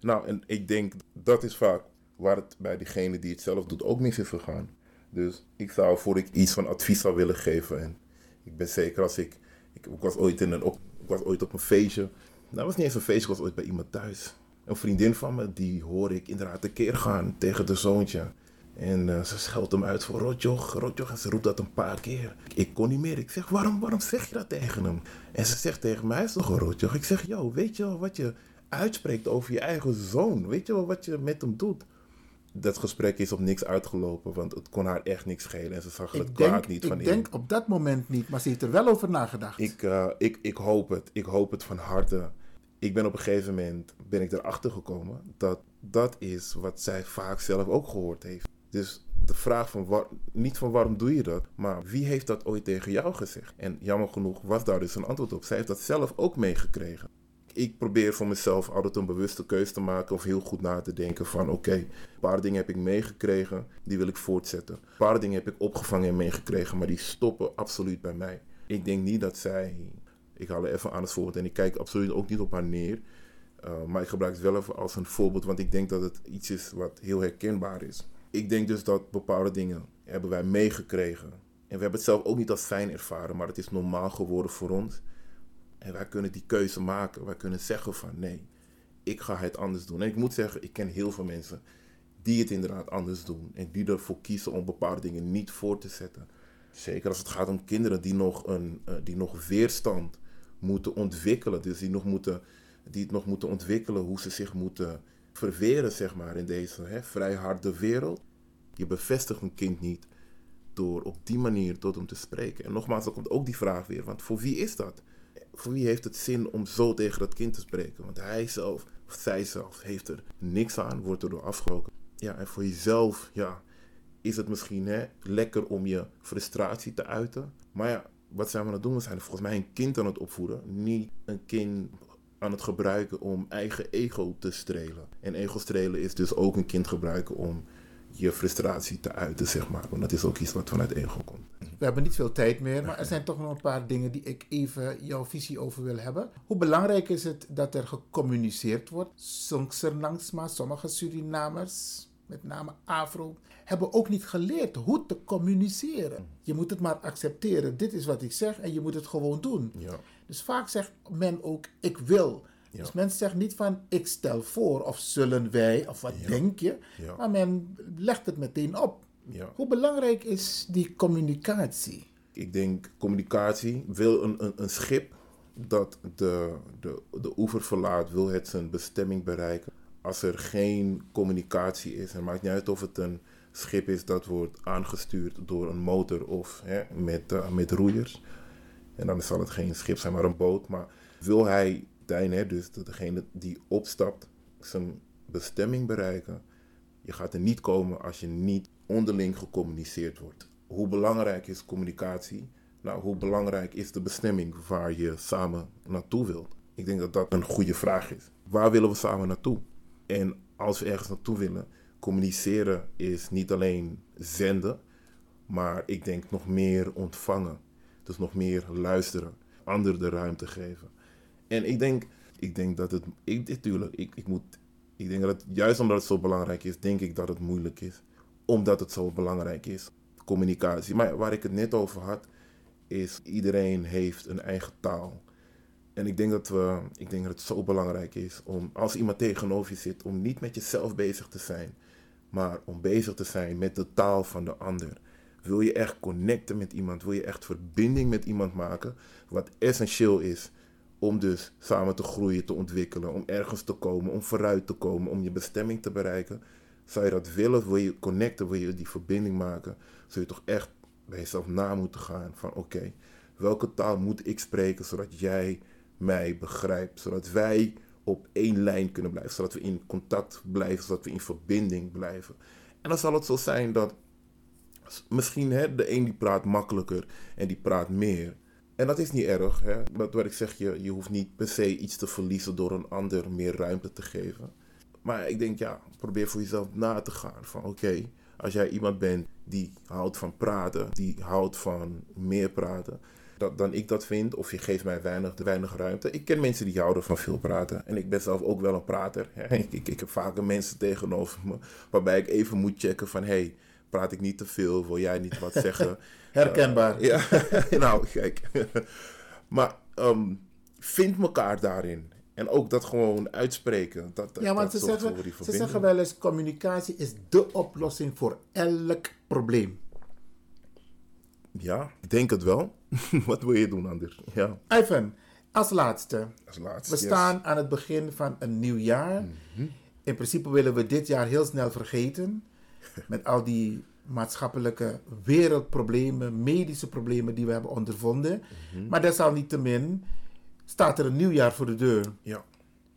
Nou, en ik denk dat is vaak waar het bij diegene die het zelf doet ook mis is gegaan. Dus ik zou, voor ik iets van advies zou willen geven, en ik ben zeker als ik, ik, ik was ooit in een, op, ik was ooit op een feestje. Het was niet eens een feestje, ik was ooit bij iemand thuis. Een vriendin van me, die hoor ik inderdaad tekeer gaan tegen de zoontje. En eh, ze scheldt hem uit voor rotjoch, rotjoch. En ze roept dat een paar keer. Ik kon niet meer. Ik zeg, waarom, waarom zeg je dat tegen hem? En ze zegt tegen mij, is toch een rotjoch? Ik zeg, yo, weet je wel wat je uitspreekt over je eigen zoon? Weet je wel wat je met hem doet? Dat gesprek is op niks uitgelopen, want het kon haar echt niks schelen. En ze zag het Ik kwaad denk, niet ik van in. denk op dat moment niet, maar ze heeft er wel over nagedacht. Ik, eh, ik, ik hoop het. Ik hoop het van harte. Ik ben op een gegeven moment ben ik erachter gekomen dat dat is wat zij vaak zelf ook gehoord heeft. Dus de vraag van niet van waarom doe je dat, maar wie heeft dat ooit tegen jou gezegd? En jammer genoeg was daar dus een antwoord op. Zij heeft dat zelf ook meegekregen. Ik probeer voor mezelf altijd een bewuste keuze te maken of heel goed na te denken van oké, een paar dingen heb ik meegekregen, die wil ik voortzetten. Een paar dingen heb ik opgevangen en meegekregen, maar die stoppen absoluut bij mij. Ik denk niet dat zij, ik haal er even aan het voorbeeld en ik kijk absoluut ook niet op haar neer. Uh, maar ik gebruik het wel even als een voorbeeld, want ik denk dat het iets is wat heel herkenbaar is. Ik denk dus dat bepaalde dingen hebben wij meegekregen. En we hebben het zelf ook niet als fijn ervaren, maar het is normaal geworden voor ons. En wij kunnen die keuze maken. Wij kunnen zeggen van nee, ik ga het anders doen. En ik moet zeggen, ik ken heel veel mensen die het inderdaad anders doen. En die ervoor kiezen om bepaalde dingen niet voor te zetten. Zeker als het gaat om kinderen die nog, een, uh, die nog weerstand moeten ontwikkelen. Dus die, nog moeten, die het nog moeten ontwikkelen hoe ze zich moeten verweren, zeg maar, in deze hè, vrij harde wereld. Je bevestigt een kind niet door op die manier tot hem te spreken. En nogmaals, dan komt ook die vraag weer, want voor wie is dat? Voor wie heeft het zin om zo tegen dat kind te spreken? Want hij zelf, of zij zelf, heeft er niks aan, wordt er door afgeroken. Ja, en voor jezelf, ja, is het misschien hè, lekker om je frustratie te uiten. Maar ja, wat zijn we aan het doen? We zijn volgens mij een kind aan het opvoeden, niet een kind aan het gebruiken om eigen ego te strelen. En ego strelen is dus ook een kind gebruiken om je frustratie te uiten, zeg maar. Want dat is ook iets wat vanuit ego komt. We hebben niet veel tijd meer, maar er zijn toch nog een paar dingen die ik even jouw visie over wil hebben. Hoe belangrijk is het dat er gecommuniceerd wordt? Langsma, sommige Surinamers, met name Afro, hebben ook niet geleerd hoe te communiceren. Je moet het maar accepteren. Dit is wat ik zeg en je moet het gewoon doen. Ja. Dus vaak zegt men ook, ik wil. Ja. Dus men zegt niet van, ik stel voor of zullen wij of wat ja. denk je. Maar men legt het meteen op. Hoe belangrijk is die communicatie? Ik denk communicatie. Wil een, een, een schip dat de, de, de oever verlaat, wil het zijn bestemming bereiken. Als er geen communicatie is, en maakt niet uit of het een schip is dat wordt aangestuurd door een motor of hè, met, uh, met roeiers. En dan zal het geen schip zijn, maar een boot. Maar wil hij, Dijn, hè, dus degene die opstapt, zijn bestemming bereiken, je gaat er niet komen als je niet onderling gecommuniceerd wordt. Hoe belangrijk is communicatie? Nou, hoe belangrijk is de bestemming waar je samen naartoe wilt? Ik denk dat dat een goede vraag is. Waar willen we samen naartoe? En als we ergens naartoe willen, communiceren is niet alleen zenden, maar ik denk nog meer ontvangen. Dus nog meer luisteren, anderen de ruimte geven. En ik denk, ik denk dat het, ik, natuurlijk, ik, ik moet, ik denk dat juist omdat het zo belangrijk is, denk ik dat het moeilijk is. Omdat het zo belangrijk is. Communicatie. Maar waar ik het net over had, is iedereen heeft een eigen taal. En ik denk dat, we, ik denk dat het zo belangrijk is om, als iemand tegenover je zit, om niet met jezelf bezig te zijn, maar om bezig te zijn met de taal van de ander. Wil je echt connecten met iemand, wil je echt verbinding met iemand maken, wat essentieel is om dus samen te groeien, te ontwikkelen, om ergens te komen, om vooruit te komen, om je bestemming te bereiken. Zou je dat willen, wil je connecten, wil je die verbinding maken, zul je toch echt bij jezelf na moeten gaan van oké, welke taal moet ik spreken zodat jij mij begrijpt, zodat wij op één lijn kunnen blijven, zodat we in contact blijven, zodat we in verbinding blijven. En dan zal het zo zijn dat misschien hè, de een die praat makkelijker en die praat meer. En dat is niet erg. Hè? Wat, wat ik zeg, je, je hoeft niet per se iets te verliezen door een ander meer ruimte te geven. Maar ik denk, ja, probeer voor jezelf na te gaan. Van oké, als jij iemand bent die houdt van praten, die houdt van meer praten, dat, dan ik dat vind, of je geeft mij weinig, weinig ruimte. Ik ken mensen die houden van veel praten. En ik ben zelf ook wel een prater. <laughs> Ik, ik, ik heb vaker mensen tegenover me waarbij ik even moet checken van hey, praat ik niet te veel, wil jij niet wat <laughs> zeggen? Herkenbaar. Uh, ja, <laughs> nou, kijk. maar um, vind elkaar daarin. En ook dat gewoon uitspreken. Dat, ja, want dat ze, zeggen, ze zeggen wel eens: communicatie is de oplossing voor elk probleem. Ja, ik denk het wel. <laughs> Wat wil je doen anders? Ja. Ivan, als laatste. Als laatste we staan aan het begin van een nieuw jaar. Mm -hmm. In principe willen we dit jaar heel snel vergeten. <laughs> Met al die maatschappelijke wereldproblemen, medische problemen die we hebben ondervonden. Mm -hmm. Maar desalniettemin staat er een nieuw jaar voor de deur. Ja.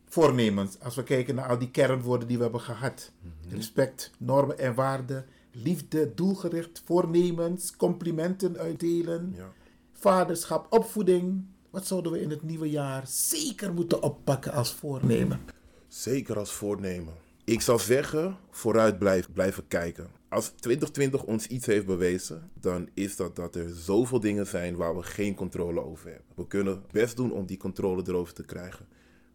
Voornemens, als we kijken naar al die kernwoorden die we hebben gehad. Mm -hmm. Respect, normen en waarden, liefde, doelgericht, voornemens, complimenten uitdelen, ja. Vaderschap, opvoeding. Wat zouden we in het nieuwe jaar zeker moeten oppakken als voornemen? Zeker als voornemen. Ik zou zeggen, vooruit blijven kijken. Als 2020 ons iets heeft bewezen, dan is dat dat er zoveel dingen zijn waar we geen controle over hebben. We kunnen best doen om die controle erover te krijgen,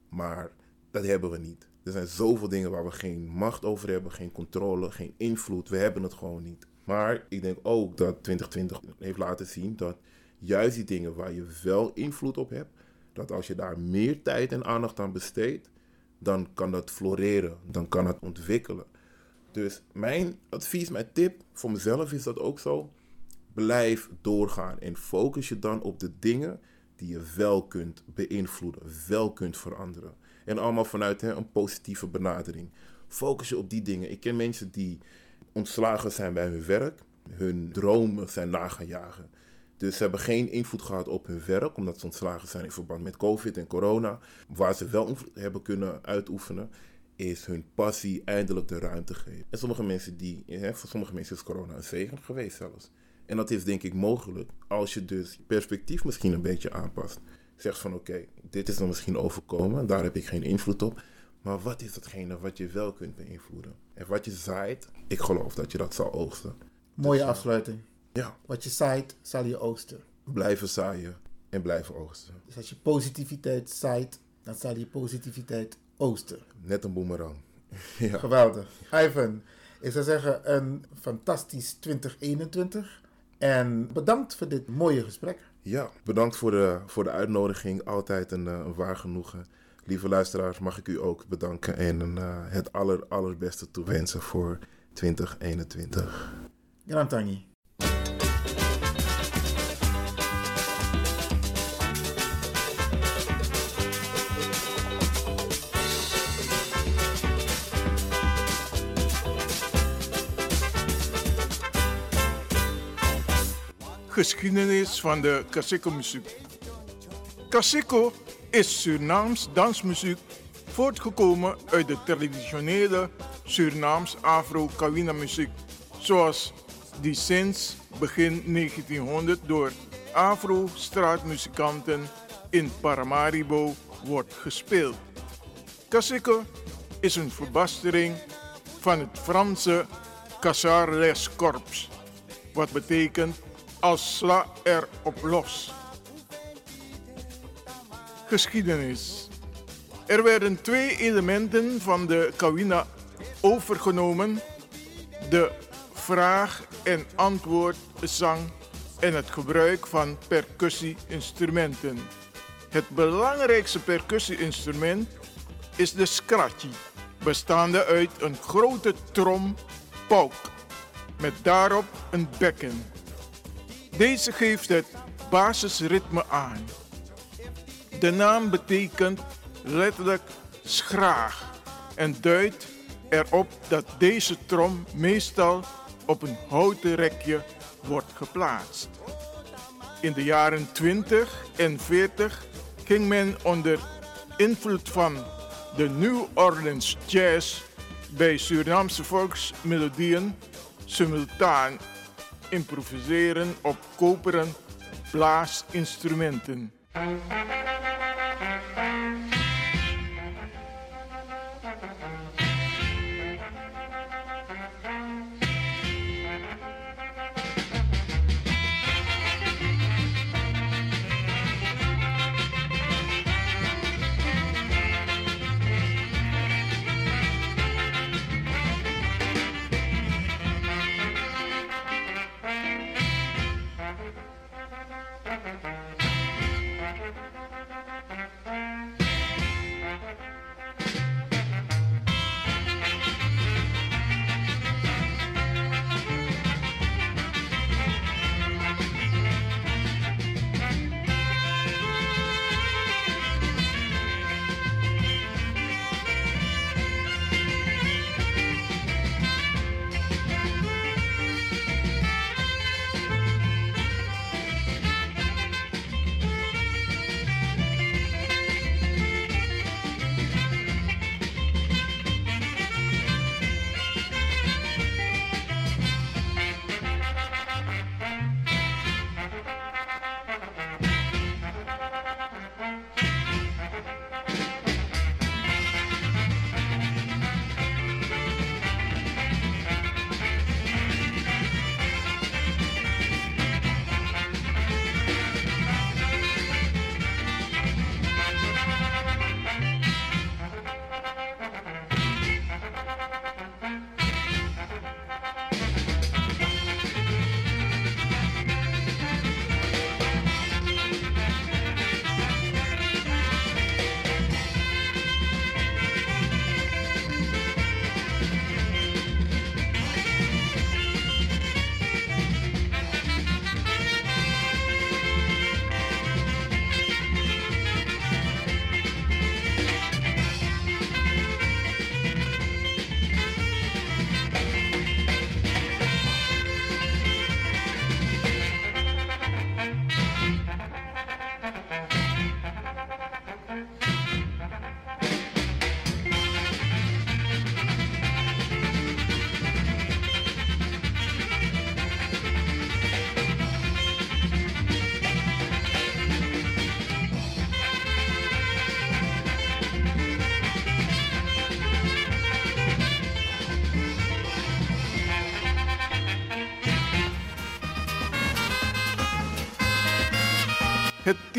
maar dat hebben we niet. Er zijn zoveel dingen waar we geen macht over hebben, geen controle, geen invloed. We hebben het gewoon niet. Maar ik denk ook dat 2020 heeft laten zien dat juist die dingen waar je wel invloed op hebt, dat als je daar meer tijd en aandacht aan besteedt, dan kan dat floreren, dan kan het ontwikkelen. Dus mijn advies, mijn tip voor mezelf is dat ook zo. Blijf doorgaan en focus je dan op de dingen die je wel kunt beïnvloeden, wel kunt veranderen. En allemaal vanuit hè, een positieve benadering. Focus je op die dingen. Ik ken mensen die ontslagen zijn bij hun werk, hun dromen zijn na gaan jagen. Dus ze hebben geen invloed gehad op hun werk, omdat ze ontslagen zijn in verband met COVID en corona. Waar ze wel invloed hebben kunnen uitoefenen, is hun passie eindelijk de ruimte geven. En sommige mensen die, hè, voor sommige mensen is corona een zegen geweest zelfs. En dat is denk ik mogelijk als je dus perspectief misschien een beetje aanpast. Zegt van oké, okay, dit is dan misschien overkomen, daar heb ik geen invloed op. Maar wat is datgene wat je wel kunt beïnvloeden? En wat je zaait, ik geloof dat je dat zal oogsten. Mooie dus, afsluiting. Ja. Wat je zaait, zal je oogsten. Blijven zaaien en blijven oogsten. Dus als je positiviteit zaait, dan zal je positiviteit oosten. Net een boemerang. <laughs> ja. Geweldig. Ivan, ik zou zeggen een fantastisch 2021. En bedankt voor dit mooie gesprek. Ja, bedankt voor de, voor de uitnodiging. Altijd een, een waar genoegen. Lieve luisteraars, mag ik u ook bedanken en een, uh, het aller, allerbeste toewensen voor 2021. Grand Tangi. Geschiedenis van de Cassico-muziek. Cassico is Surinaams dansmuziek voortgekomen uit de traditionele Surinaams Afro-Kawina muziek, zoals die sinds begin 1900 door Afro-straatmuzikanten in Paramaribo wordt gespeeld. Cassico is een verbastering van het Franse Cassar les Corps, wat betekent als sla er op los. Geschiedenis. Er werden twee elementen van de Kawina overgenomen: de vraag- en antwoordzang en het gebruik van percussie-instrumenten. Het belangrijkste percussie-instrument is de scratchy, bestaande uit een grote trom pauk met daarop een bekken. Deze geeft het basisritme aan. De naam betekent letterlijk schraag en duidt erop dat deze trom meestal op een houten rekje wordt geplaatst. In de jaren 20 en 40 ging men onder invloed van de New Orleans Jazz bij Surinaamse volksmelodieën simultaan improviseren op koperen blaasinstrumenten.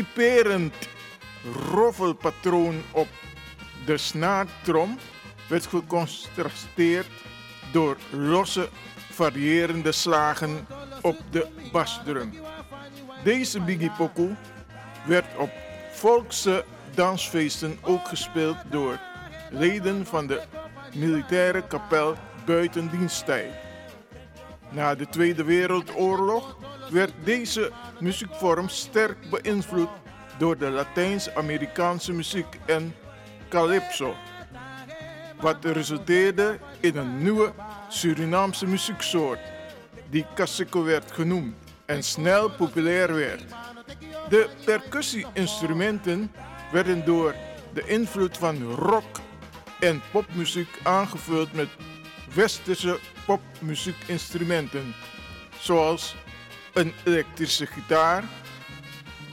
Typerend roffelpatroon op de snaartrom werd gecontrasteerd door losse, variërende slagen op de basdrum. Deze Biggie werd op volkse dansfeesten ook gespeeld door leden van de militaire kapel buiten diensttijd. Na de Tweede Wereldoorlog werd deze muziekvorm sterk beïnvloed door de Latijns-Amerikaanse muziek en calypso, wat resulteerde in een nieuwe Surinaamse muzieksoort die cassico werd genoemd. en snel populair werd. De percussie-instrumenten werden door de invloed van rock en popmuziek aangevuld met westerse popmuziekinstrumenten, zoals een elektrische gitaar,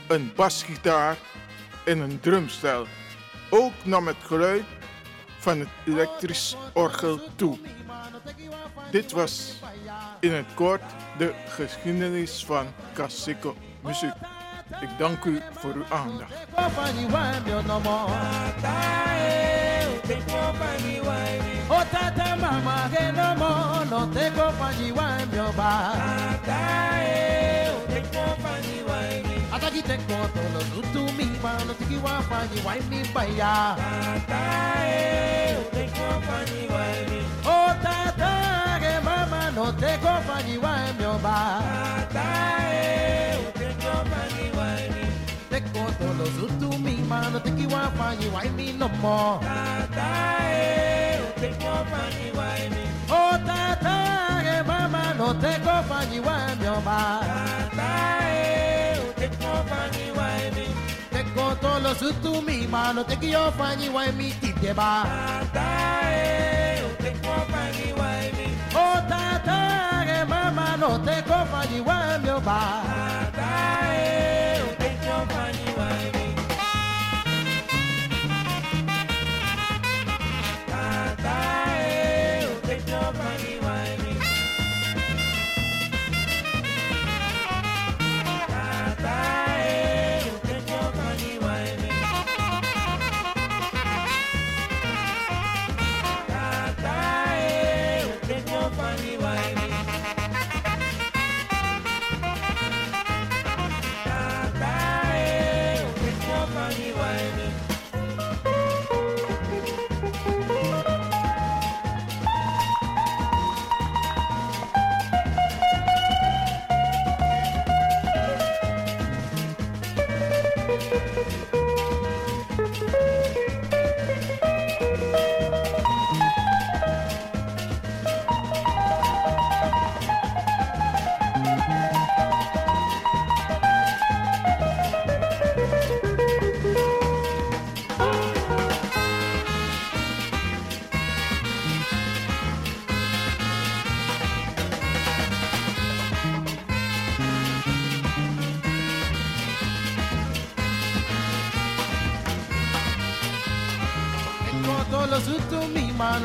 een basgitaar en een drumstel. Ook nam het geluid van het elektrisch orgel toe. Dit was in het kort de geschiedenis van Kasiko muziek. Ik dank u voor uw aandacht. Oh tata mama que no mo no te compañía en mi hogar. Ataki te koto lo sutu mi ma no te kiwa fanyi wa mi baya. Oh tata que mama no te compañía en mi hogar. Te koto lo sutu mi ma no te kiwa fanyi wa mi no more. Oh tata, que mama no te compañía en mi hogar. Te coto lo su tu mi mano, te quiero fañiwa en mi tite ba. Oh tata, que mama no te compañía en mi hogar. Koto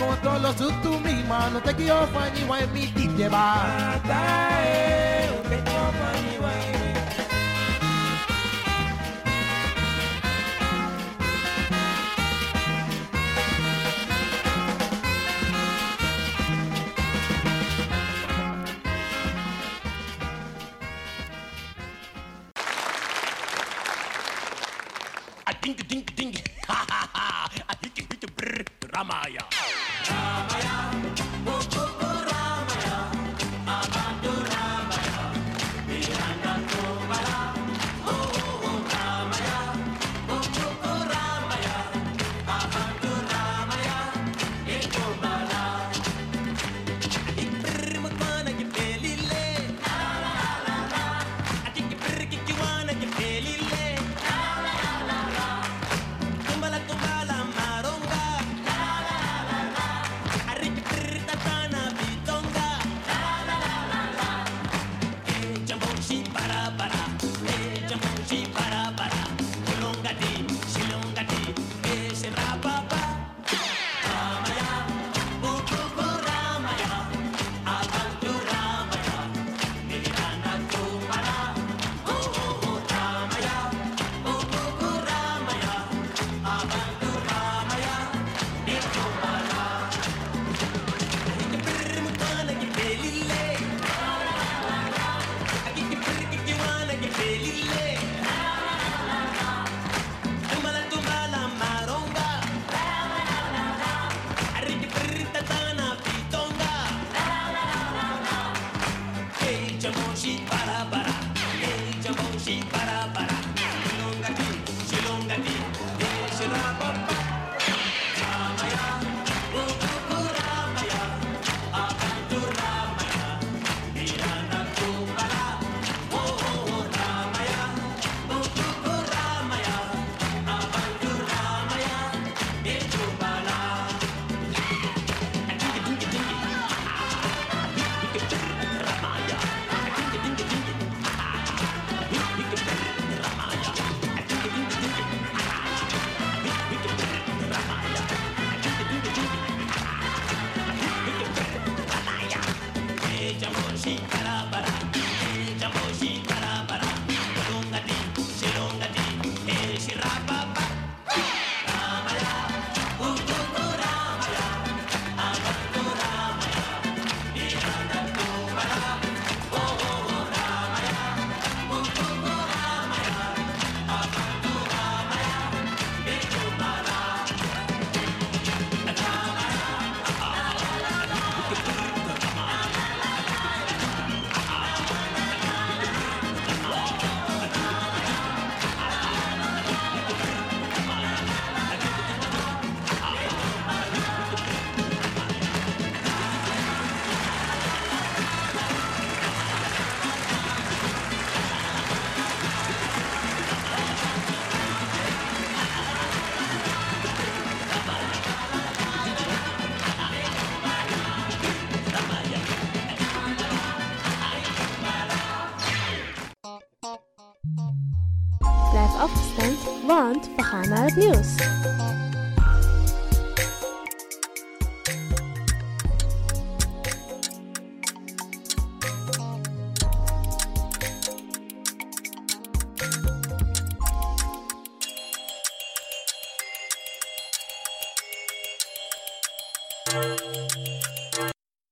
controlo su tu mi mano te kio fani wa mi tite ba tae te kio fani wa Ding, ding, ding. Ha, ha, ha. I hit you, hit you, brrr. Ramaya. Ramaya.